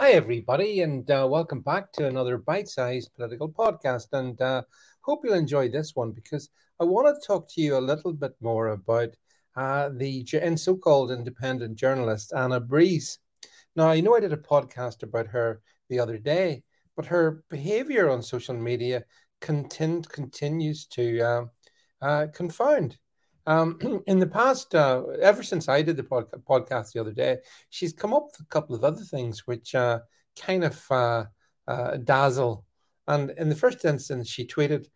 Hi, everybody, and uh, welcome back to another bite sized political podcast. And uh, hope you'll enjoy this one because I want to talk to you a little bit more about uh, the so called independent journalist, Anna Brees. Now, I know I did a podcast about her the other day, but her behavior on social media content, continues to uh, uh, confound. Um, in the past, uh, ever since I did the pod- podcast the other day, she's come up with a couple of other things which uh, kind of uh, uh, dazzle. And in the first instance, she tweeted,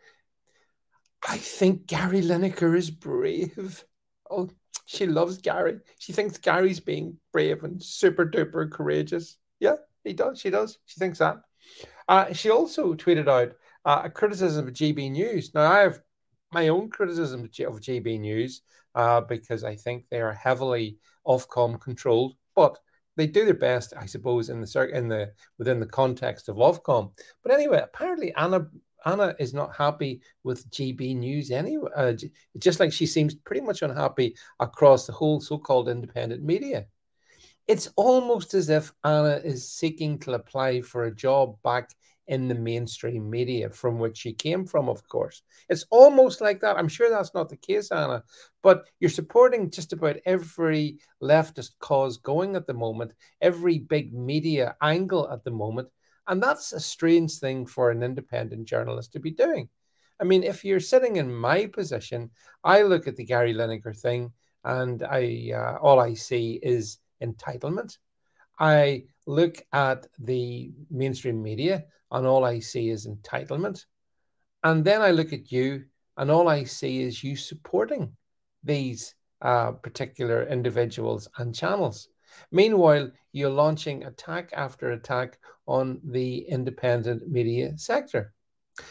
I think Gary Lineker is brave. Oh, she loves Gary. She thinks Gary's being brave and super duper courageous. Yeah, he does. She does. She thinks that. Uh, she also tweeted out uh, a criticism of GB News. Now, I have my own criticism of GB News uh, because I think they are heavily Ofcom controlled, but they do their best, I suppose, in the in the within the context of Ofcom. But anyway, apparently Anna Anna is not happy with GB News anyway. Uh, just like she seems pretty much unhappy across the whole so-called independent media. It's almost as if Anna is seeking to apply for a job back in the mainstream media from which she came from, of course. It's almost like that. I'm sure that's not the case, Anna, but you're supporting just about every leftist cause going at the moment, every big media angle at the moment. And that's a strange thing for an independent journalist to be doing. I mean, if you're sitting in my position, I look at the Gary Lineker thing and I uh, all I see is entitlement. I look at the mainstream media and all I see is entitlement. And then I look at you and all I see is you supporting these uh, particular individuals and channels. Meanwhile, you're launching attack after attack on the independent media sector.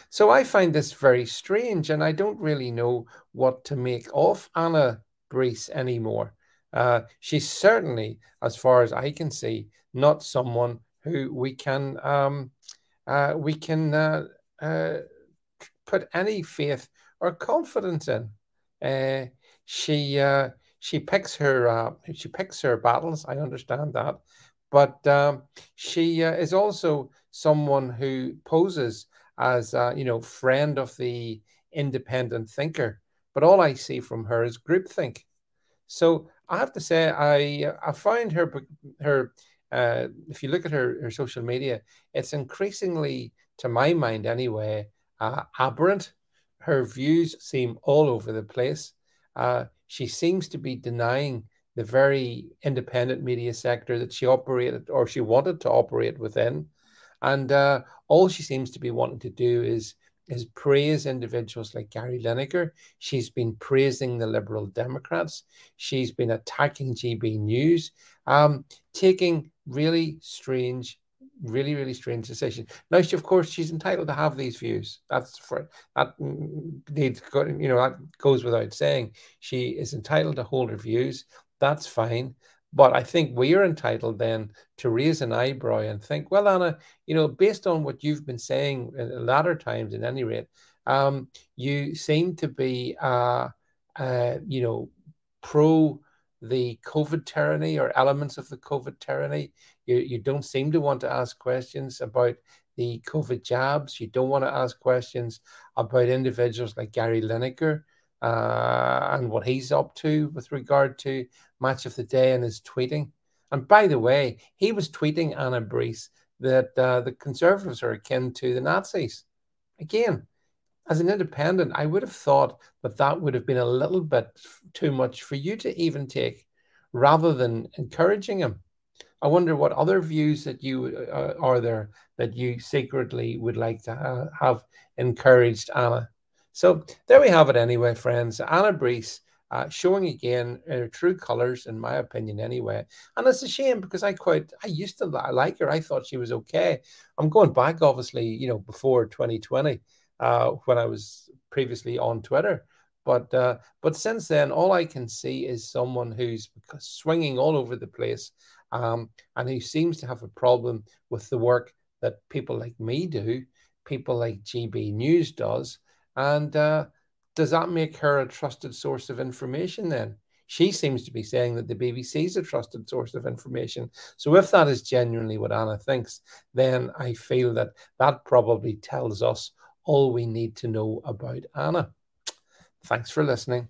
So I find this very strange, and I don't really know what to make of Anna Brees anymore. Uh, she's certainly, as far as I can see, not someone who we can um, uh, we can uh, uh, put any faith or confidence in. Uh, she uh, she picks her uh, she picks her battles. I understand that, but um, she is also someone who poses as you know friend of the independent thinker. But all I see from her is groupthink. So I have to say, I I find her her uh, if you look at her, her social media, it's increasingly, to my mind anyway, uh, aberrant. Her views seem all over the place. Uh, she seems to be denying the very independent media sector that she operated or she wanted to operate within. And uh, all she seems to be wanting to do is is praise individuals like Gary Lineker. She's been praising the Liberal Democrats. She's been attacking GB News, um, taking really strange, really, really strange decisions. Now, she, of course, she's entitled to have these views. That's for that needs, you know, that goes without saying. She is entitled to hold her views. That's fine. But I think we are entitled then to raise an eyebrow and think, well, Anna, you know, based on what you've been saying in latter times, at any rate, um, you seem to be, uh, uh, you know, pro the COVID tyranny or elements of the COVID tyranny. You, you don't seem to want to ask questions about the COVID jabs. You don't want to ask questions about individuals like Gary Lineker uh, and what he's up to with regard to match of the day and his tweeting. And by the way, he was tweeting Anna Brees that uh, the conservatives are akin to the Nazis. Again, as an independent, I would have thought that that would have been a little bit too much for you to even take rather than encouraging him. I wonder what other views that you uh, are there that you secretly would like to ha- have encouraged Anna. So there we have it anyway, friends. Anna Brees uh, showing again her true colors, in my opinion, anyway. And it's a shame because I quite, I used to like her. I thought she was okay. I'm going back, obviously, you know, before 2020, uh, when I was previously on Twitter. But uh, but since then, all I can see is someone who's swinging all over the place, um, and who seems to have a problem with the work that people like me do, people like GB News does, and uh, does that make her a trusted source of information? Then she seems to be saying that the BBC is a trusted source of information. So if that is genuinely what Anna thinks, then I feel that that probably tells us all we need to know about Anna. Thanks for listening.